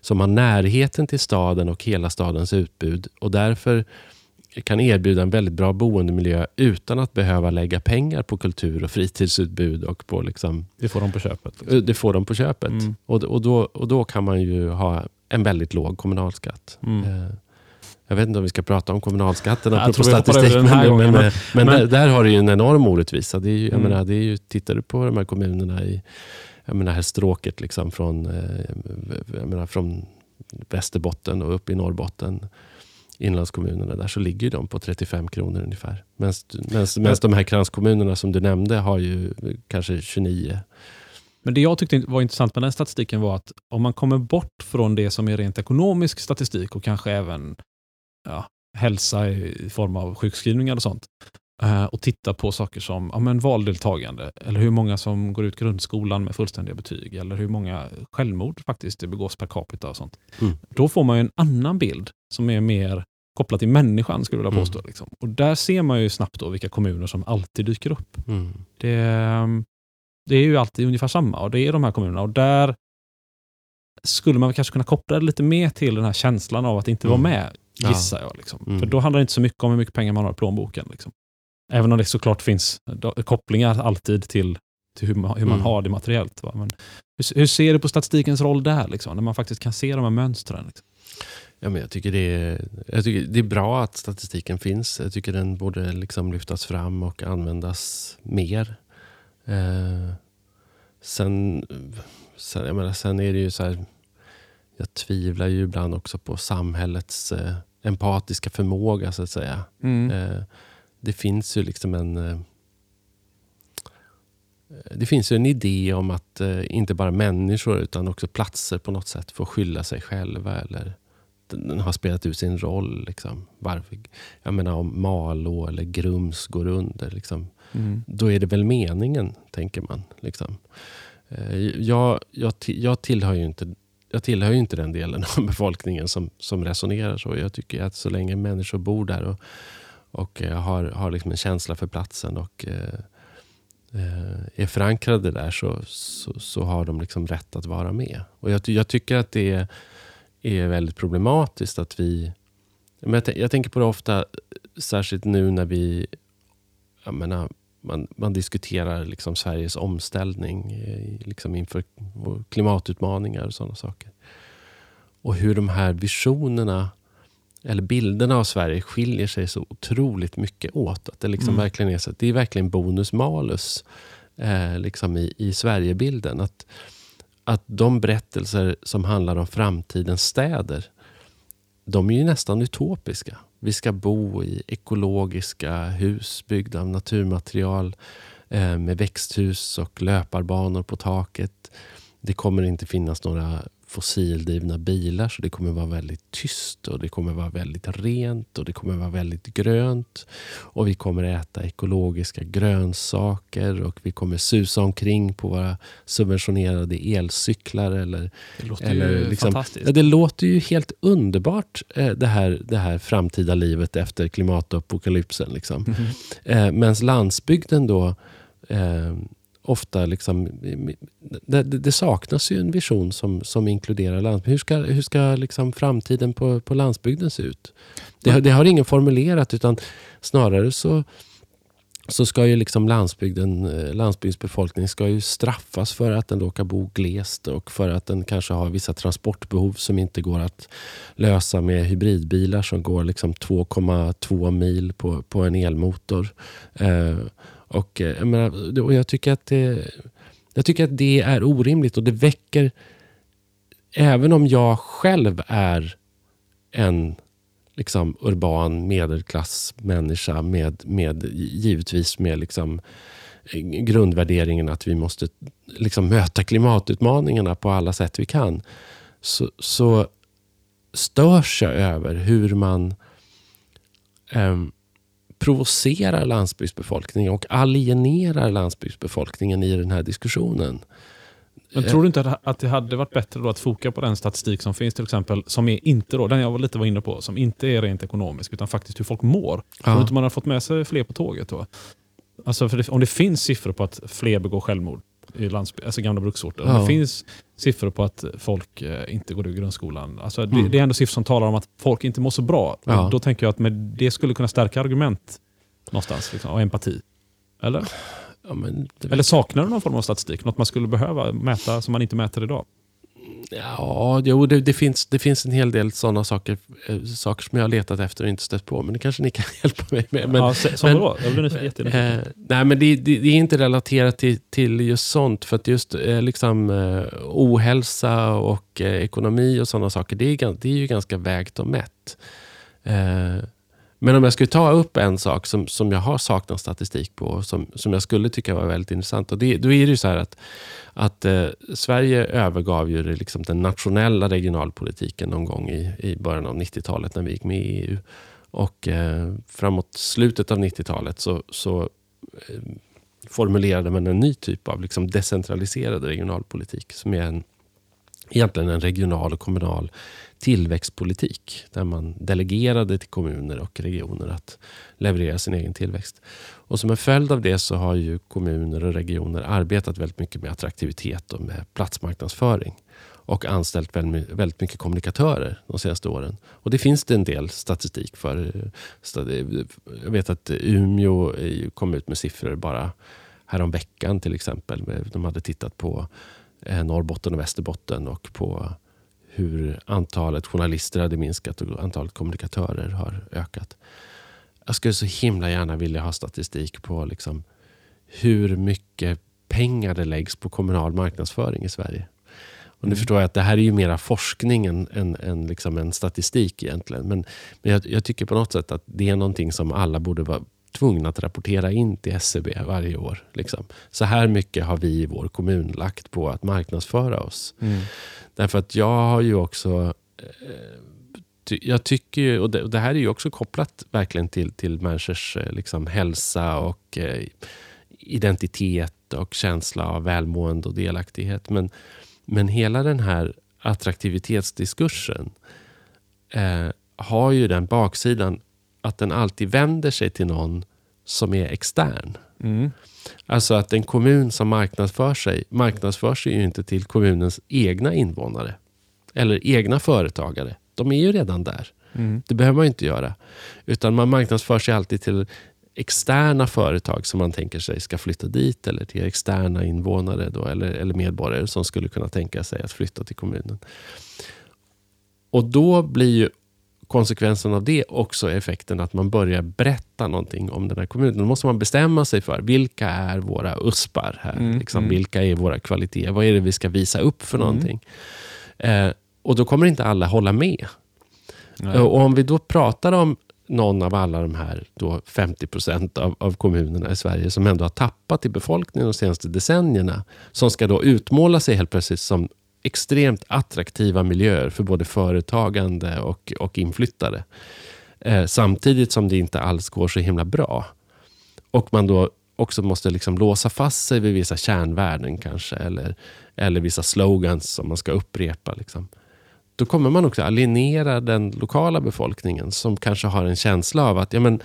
som har närheten till staden och hela stadens utbud. Och därför kan erbjuda en väldigt bra boendemiljö utan att behöva lägga pengar på kultur och fritidsutbud. Och på liksom, det får de på köpet. Liksom. Det får de på köpet. Mm. Och, och, då, och då kan man ju ha en väldigt låg kommunalskatt. Mm. Eh, jag vet inte om vi ska prata om kommunalskatten apropå statistik. Men, men, men, men, men där, där, har du ju en enorm orättvisa. Det är ju, jag mm. menar, det är ju, tittar du på de här kommunerna i jag menar, här stråket liksom från, eh, jag menar, från Västerbotten och upp i Norrbotten inlandskommunerna där så ligger de på 35 kronor ungefär. Medan de här kranskommunerna som du nämnde har ju kanske 29. Men det jag tyckte var intressant med den statistiken var att om man kommer bort från det som är rent ekonomisk statistik och kanske även ja, hälsa i form av sjukskrivningar och sånt, och titta på saker som ja, men valdeltagande, eller hur många som går ut grundskolan med fullständiga betyg, eller hur många självmord faktiskt det begås per capita och sånt. Mm. Då får man ju en annan bild som är mer kopplad till människan, skulle jag vilja Mm. påstå. Liksom. Och där ser man ju snabbt då vilka kommuner som alltid dyker upp. Mm. Det, det är ju alltid ungefär samma och det är de här kommunerna. Och där skulle man kanske kunna koppla det lite mer till den här känslan av att inte vara Mm. med, gissar jag. Liksom. Mm. För då handlar det inte så mycket om hur mycket pengar man har i plånboken. Liksom. Även om det såklart finns då- kopplingar alltid till, till hur, man, hur man Mm. har det materiellt. Va? Men hur, hur ser du på statistikens roll där, liksom, när man faktiskt kan se de här mönstren? Liksom? Ja, men jag, tycker det är, jag tycker det är bra att statistiken finns. Jag tycker den borde liksom lyftas fram och användas mer. Eh, sen, sen, jag menar, sen är det ju så här... Jag tvivlar ju ibland också på samhällets eh, empatiska förmåga, så att säga. Eh, det finns ju liksom en... Eh, det finns ju en idé om att eh, inte bara människor utan också platser på något sätt får skylla sig själva eller den, har spelat ut sin roll. Liksom. Varför, jag menar om Malå eller Grums går under. Liksom, Mm. då är det väl meningen, tänker man. Liksom. Eh, Jag, jag, jag, tillhör ju inte, jag tillhör ju inte den delen av befolkningen som, som resonerar så. Jag tycker att så länge människor bor där och, och eh, har, har liksom en känsla för platsen och eh, eh, är förankrade där så, så, så har de liksom rätt att vara med. Och jag, jag tycker att det är, är väldigt problematiskt att vi... Men jag, jag tänker på det ofta, särskilt nu när vi... Jag menar, man, man diskuterar liksom Sveriges omställning liksom inför klimatutmaningar och sådana saker. Och hur de här visionerna eller bilderna av Sverige skiljer sig så otroligt mycket åt. Att det, liksom Mm. verkligen är, så, det är verkligen bonus malus eh, liksom i, i Sverigebilden. Att, att de berättelser som handlar om framtidens städer, de är ju nästan utopiska. Vi ska bo i ekologiska hus byggda av naturmaterial eh, med växthus och löparbanor på taket. Det kommer inte finnas några fossildrivna bilar så det kommer vara väldigt tyst och det kommer vara väldigt rent och det kommer vara väldigt grönt. Och vi kommer äta ekologiska grönsaker och vi kommer susa omkring på våra subventionerade elcyklar eller Det låter Eller ju liksom- fantastiskt. Ja, det låter ju helt underbart eh, det här, det här framtida livet efter klimatapokalypsen. Liksom. Mhm. Eh, Medan landsbygden då eh, ofta liksom... Det, det saknas ju en vision som, som inkluderar landsbygden. Hur ska, hur ska liksom framtiden på, på landsbygden se ut? Det, har- det har ingen formulerat utan snarare så så ska ju liksom landsbygden, eh, landsbygdsbefolkningen ska ju straffas för att den råkar bo glest och för att den kanske har vissa transportbehov som inte går att lösa med hybridbilar som går liksom 2,2 mil på, på en elmotor. Eh, och, eh, jag menar, och jag, tycker att det, jag tycker att det är orimligt och det väcker... Även om jag själv är en liksom urban medelklassmänniska med, med givetvis med liksom grundvärderingen att vi måste liksom möta klimatutmaningarna på alla sätt vi kan. Så, så störs jag över hur man ehm, provocerar landsbygdsbefolkningen och alienerar landsbygdsbefolkningen i den här diskussionen. Men tror du inte att- det hade varit bättre att foka på den statistik som finns till exempel, som är inte då, den jag var lite var inne på, som inte är rent ekonomisk utan faktiskt hur folk mår? Tror du inte man har fått med sig fler på tåget då? Alltså det, om det finns siffror på att fler begår självmord i landsby- alltså gamla bruksorter, Ja. det finns siffror på att folk eh, inte går ur grundskolan, alltså det, Mm. det är ändå siffror som talar om att folk inte mår så bra. Ja. Då tänker jag att med det skulle kunna stärka argument någonstans, liksom, och empati. Eller? Ja, Eller saknar du någon form av statistik? Något man skulle behöva mäta som man inte mäter idag? Ja, jo, det, det, finns, det finns en hel del sådana saker, eh, saker som jag har letat efter och inte stött på. Men det kanske ni kan hjälpa mig med. Men, ja, som men- vadå? Jag blir nyfiken- eh, nej, men det, det, det är inte relaterat till, till just sånt. För att just eh, liksom, eh, ohälsa och eh, ekonomi och sådana saker, det är, det är ju ganska vägt och mätt. Men om jag skulle ta upp en sak som, som jag har saknat statistik på, som, som jag skulle tycka var väldigt intressant. Och det, då är det ju så här att, att eh, Sverige övergav ju det, liksom den nationella regionalpolitiken någon gång i, i början av 90-talet när vi gick med i EU. Och eh, framåt slutet av 90-talet så, så eh, formulerade man en ny typ av liksom decentraliserad regionalpolitik som är en, egentligen en regional och kommunal tillväxtpolitik. Där man delegerade till kommuner och regioner att leverera sin egen tillväxt. Och som en följd av det så har ju kommuner och regioner arbetat väldigt mycket med attraktivitet och med platsmarknadsföring. Och anställt väldigt mycket kommunikatörer de senaste åren. Och det finns det en del statistik för. Jag vet att Umeå kom ut med siffror bara häromveckan till exempel. De hade tittat på eh, Norrbotten och Västerbotten och på hur antalet journalister hade minskat och antalet kommunikatörer har ökat. Jag skulle så himla gärna vilja ha statistik på liksom hur mycket pengar det läggs på kommunal marknadsföring i Sverige. Och nu mm. förstår jag att det här är ju mera forskning än, än, än liksom en statistik egentligen. Men, men jag, jag, tycker på något sätt att det är någonting som alla borde vara tvungna att rapportera in till SCB e varje år. Liksom. Så här mycket har vi i vår kommun lagt på att marknadsföra oss. Mm. Därför att jag har ju också... Eh, jag tycker och det, och det, här är ju också kopplat verkligen till, till människors eh, liksom, hälsa och eh, identitet och känsla av välmående och delaktighet. Men, men hela den här attraktivitetsdiskursen eh, har ju den baksidan att den alltid vänder sig till någon som är extern. Mm. Alltså att en kommun som marknadsför sig, marknadsför sig ju inte till kommunens egna invånare. Eller egna företagare. De är ju redan där. Mm. Det behöver man inte göra. Utan man marknadsför sig alltid till externa företag som man tänker sig ska flytta dit. Eller till externa invånare då, eller, eller medborgare som skulle kunna tänka sig att flytta till kommunen. Och då blir ju konsekvensen av det också effekten att man börjar berätta någonting om den här kommunen. Då måste man bestämma sig för vilka är våra uspar här? Mm, liksom, mm. Vilka är våra kvaliteter? Vad är det vi ska visa upp för mm. någonting? Eh, och då kommer inte alla hålla med. Nej. Och om vi då pratar om någon av alla de här då 50 procent av, av kommunerna i Sverige som ändå har tappat i befolkningen de senaste decennierna. Som ska då utmåla sig helt plötsligt som extremt attraktiva miljöer för både företagande och, och inflyttare. Eh, samtidigt som det inte alls går så himla bra. Och man då också måste liksom låsa fast sig vid vissa kärnvärden kanske. Eller, eller vissa slogans som man ska upprepa. Liksom. Då kommer man också alienera den lokala befolkningen som kanske har en känsla av att ja, men,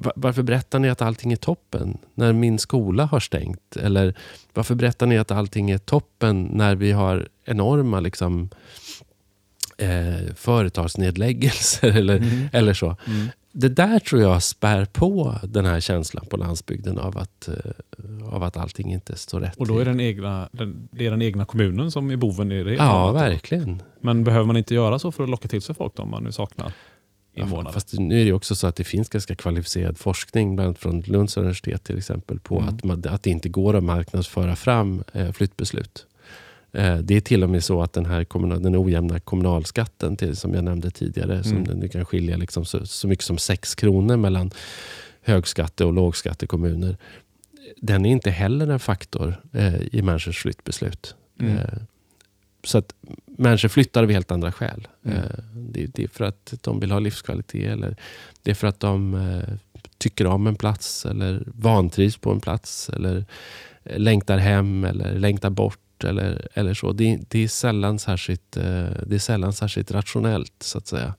varför berättar ni att allting är toppen när min skola har stängt? Eller varför berättar ni att allting är toppen när vi har enorma liksom, eh, företagsnedläggelser eller, mm. eller så? Mm. Det där tror jag spär på den här känslan på landsbygden av att, eh, av att allting inte står rätt Och då är den egna, den, det är den egna kommunen som är boven i det? Ja, verkligen. Men behöver man inte göra så för att locka till sig folk då, om man nu saknar? Invånare. fast nu är det också så att det finns ganska kvalificerad forskning, bland annat från Lunds universitet till exempel, på mm. att, man, att det inte går att marknadsföra fram eh, flyttbeslut. Eh, det är till och med så att den här kommunal, den ojämna kommunalskatten, till, som jag nämnde tidigare, mm. som den, kan skilja liksom så, så mycket som 6 kronor mellan högskatte och lågskattekommuner. Den är inte heller en faktor eh, i människors flyttbeslut. Mm. Eh, så att människor flyttar av helt andra skäl. Mm. Eh, det, det, är för att de vill ha livskvalitet. Eller det är för att de eh, tycker om en plats. Eller vantrivs på en plats. Eller eh, längtar hem eller längtar bort. Eller, eller så. Det, det, är sällan särskilt, det är sällan särskilt rationellt. så att säga.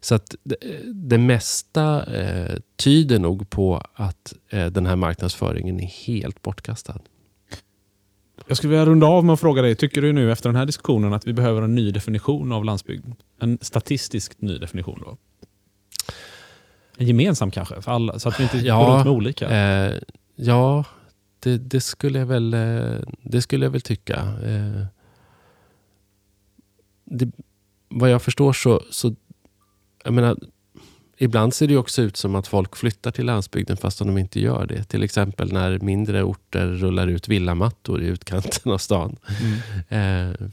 Så att det, det mesta eh, tyder nog på att eh, den här marknadsföringen är helt bortkastad. Jag skulle vilja runda av med att fråga dig, tycker du nu efter den här diskussionen att vi behöver en ny definition av landsbygd? En statistiskt ny definition då? En gemensam kanske, för alla, så att vi inte ja, går runt med olika? Eh, ja, det, det, skulle jag väl, eh, det skulle jag väl tycka. Eh, det, vad jag förstår så, så jag menar, Ibland ser det också ut som att folk flyttar till landsbygden fast de inte gör det. Till exempel när mindre orter rullar ut villamattor i utkanten av stan. Mm. Eh,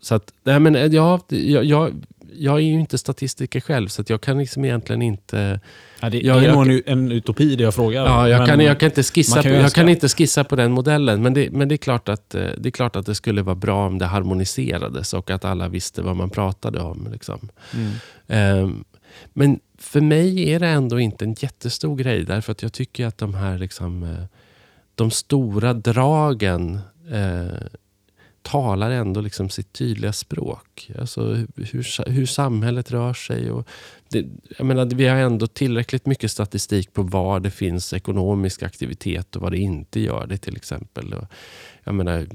så att, nej men, eh, ja, jag, jag, jag är ju inte statistiker själv, så jag kan liksom egentligen inte... Ja, det är jag, nog en utopi det jag frågar. Ja, jag, kan, jag, kan, inte skissa kan på, jag kan inte skissa på den modellen. Men, det, men det, är klart att, eh, det är klart att det skulle vara bra om det harmoniserades och att alla visste vad man pratade om. Liksom. Mm. Um, men för mig är det ändå inte en jättestor grej därför att jag tycker att de här liksom, eh, de stora dragen eh, talar ändå liksom sitt tydliga språk. Alltså hur, hur samhället rör sig. Och det, jag menar, vi har ändå tillräckligt mycket statistik på var det finns ekonomisk aktivitet och vad det inte gör det till exempel. Och jag menar,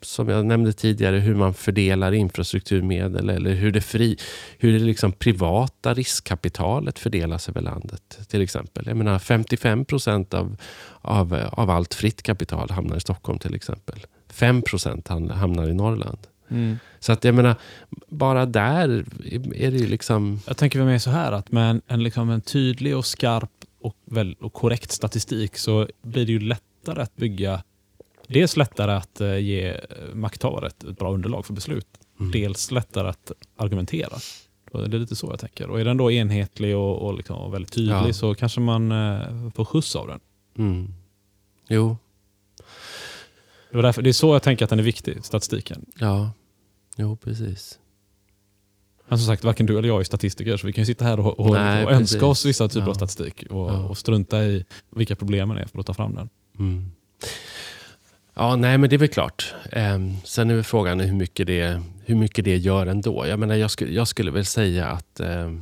som jag nämnde tidigare, hur man fördelar infrastrukturmedel eller hur det, fri, hur det liksom privata riskkapitalet fördelas över landet. till exempel. Jag menar, 55 procent av, av, av allt fritt kapital hamnar i Stockholm till exempel. 5 procent hamnar i Norrland. Mm. Så att jag menar, bara där är det ju liksom... Jag tänker mig så här att med en, en, liksom en tydlig och skarp och, väl, och korrekt statistik så blir det ju lättare att bygga dels lättare att uh, ge makthavare ett, ett, bra underlag för beslut. Mm. Dels lättare att argumentera. Det är lite så jag tänker. Och är den då enhetlig och, och, liksom, och väldigt tydlig ja. så kanske man uh, får skjuts av den. Mm. Jo, det, därför, det är så jag tänker att den är viktig, statistiken. Ja, jo precis. Men som sagt, varken du eller jag är statistiker, så vi kan sitta här och, och, Nej, och önska oss vissa typer ja. av statistik och, ja. och, strunta i vilka problemen är för att ta fram den. Mm. Ja, nej men det är väl klart. Eh, sen är väl frågan hur mycket det, hur mycket det gör ändå. Jag, menar, jag, skulle, jag skulle väl säga att eh,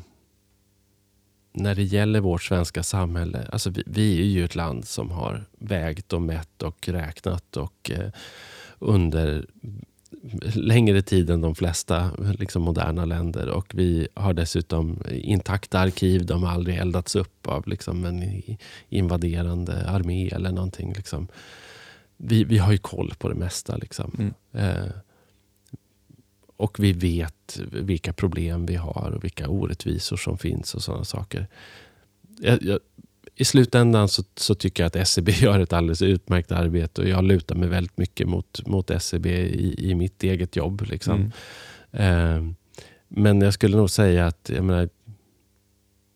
när det gäller vårt svenska samhälle. Alltså vi, vi, är ju ett land som har vägt och mätt och räknat och eh, under längre tid än de flesta liksom moderna länder. Och vi har dessutom intakta arkiv. De har aldrig eldats upp av liksom en invaderande armé eller någonting. Liksom. Vi, vi har ju koll på det mesta. Liksom. Mm. Eh, och vi vet vilka problem vi har och vilka orättvisor som finns och sådana saker. Jag, jag, I slutändan så, så, tycker jag att SCB e gör ett alldeles utmärkt arbete och jag lutar mig väldigt mycket mot, mot SCB e i, i mitt eget jobb. Liksom. Mm. Eh, men jag skulle nog säga att jag menar,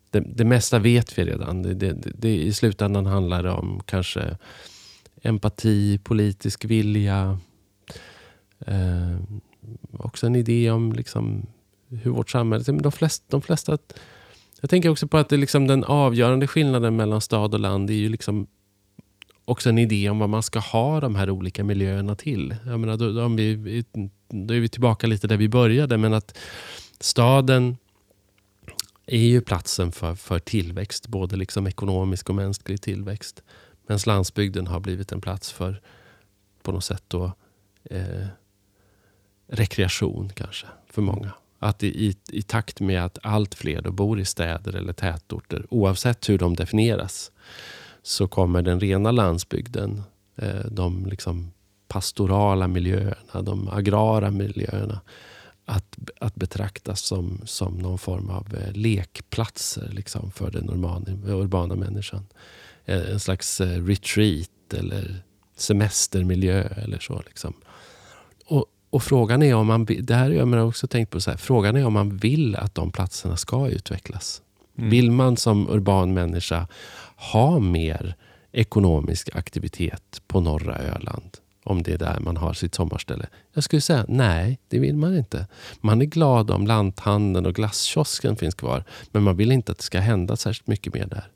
det, det mesta vet vi redan. Det, det, det, I slutändan handlar det om kanske empati, politisk vilja, eh, också en idé om liksom hur vårt samhälle... De flesta, de flesta, jag tänker också på att det liksom den avgörande skillnaden mellan stad och land är ju liksom också en idé om vad man ska ha de här olika miljöerna till. Jag menar, då, då, vi, då är vi tillbaka lite där vi började, men att staden är ju platsen för, för tillväxt, både liksom ekonomisk och mänsklig tillväxt. Medan landsbygden har blivit en plats för, på något sätt, då, eh, rekreation kanske för många. Att i, i, i, takt med att allt fler då bor i städer eller tätorter, oavsett hur de definieras, så kommer den rena landsbygden, eh, de liksom pastorala miljöerna, de agrara miljöerna, att, att betraktas som, som någon form av eh, lekplatser liksom, för den urbana människan. Eh, en slags eh, retreat eller semestermiljö eller så. Liksom. Och, och frågan är om man, det här har jag också tänkt på, så här, frågan är om man vill att de platserna ska utvecklas. Mm. Vill man som urban människa ha mer ekonomisk aktivitet på norra Öland? Om det är där man har sitt sommarställe. Jag skulle säga nej, det vill man inte. Man är glad om lanthandeln och glasskiosken finns kvar. Men man vill inte att det ska hända särskilt mycket mer där.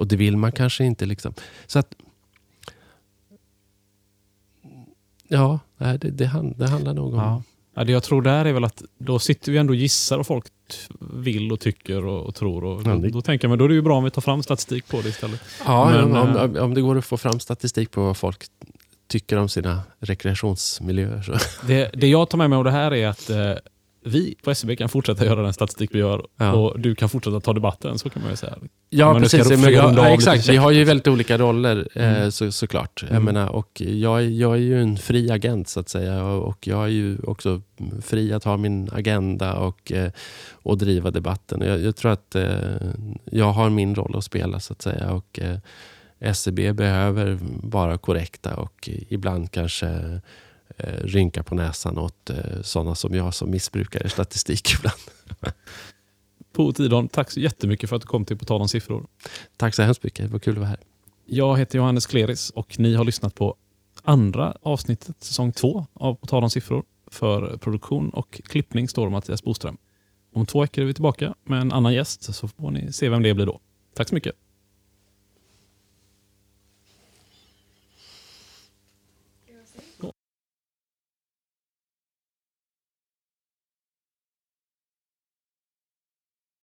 Och det vill man kanske inte. liksom. Så att Ja, det, det, det handlar nog om... Ja. Ja, det jag tror där är väl att då sitter vi ändå och gissar vad folk vill och tycker och, och tror. Och då, då, tänker jag, men då är det ju bra om vi tar fram statistik på det istället. Ja, men, om, om, eh, om, det går att få fram statistik på vad folk tycker om sina rekreationsmiljöer. Så. Det, det jag tar med mig av det här är att eh, vi på SCB kan fortsätta göra den statistik vi gör ja. och du kan fortsätta ta debatten, så kan man ju säga. Ja, precis. Men, ja, exakt. Vi har ju väldigt olika roller eh, mm. så, såklart. Mm. Jag, menar, och jag, jag är ju en fri agent så att säga och jag är ju också fri att ha min agenda och, eh, och driva debatten. Jag, jag tror att eh, jag har min roll att spela så att säga. Och, SCB behöver vara korrekta och ibland kanske rynka på näsan åt eh, sådana som jag som missbrukar statistik ibland. Po Tidon, tack så jättemycket för att du kom till På tal om siffror. Tack så hemskt mycket. Det var kul att vara här. Jag heter Johannes Kleris och ni har lyssnat på andra avsnittet, säsong två av På tal om siffror. För produktion och klippning står Mattias Boström. Om två veckor är vi tillbaka med en annan gäst, så får ni se vem det blir då. Tack så mycket!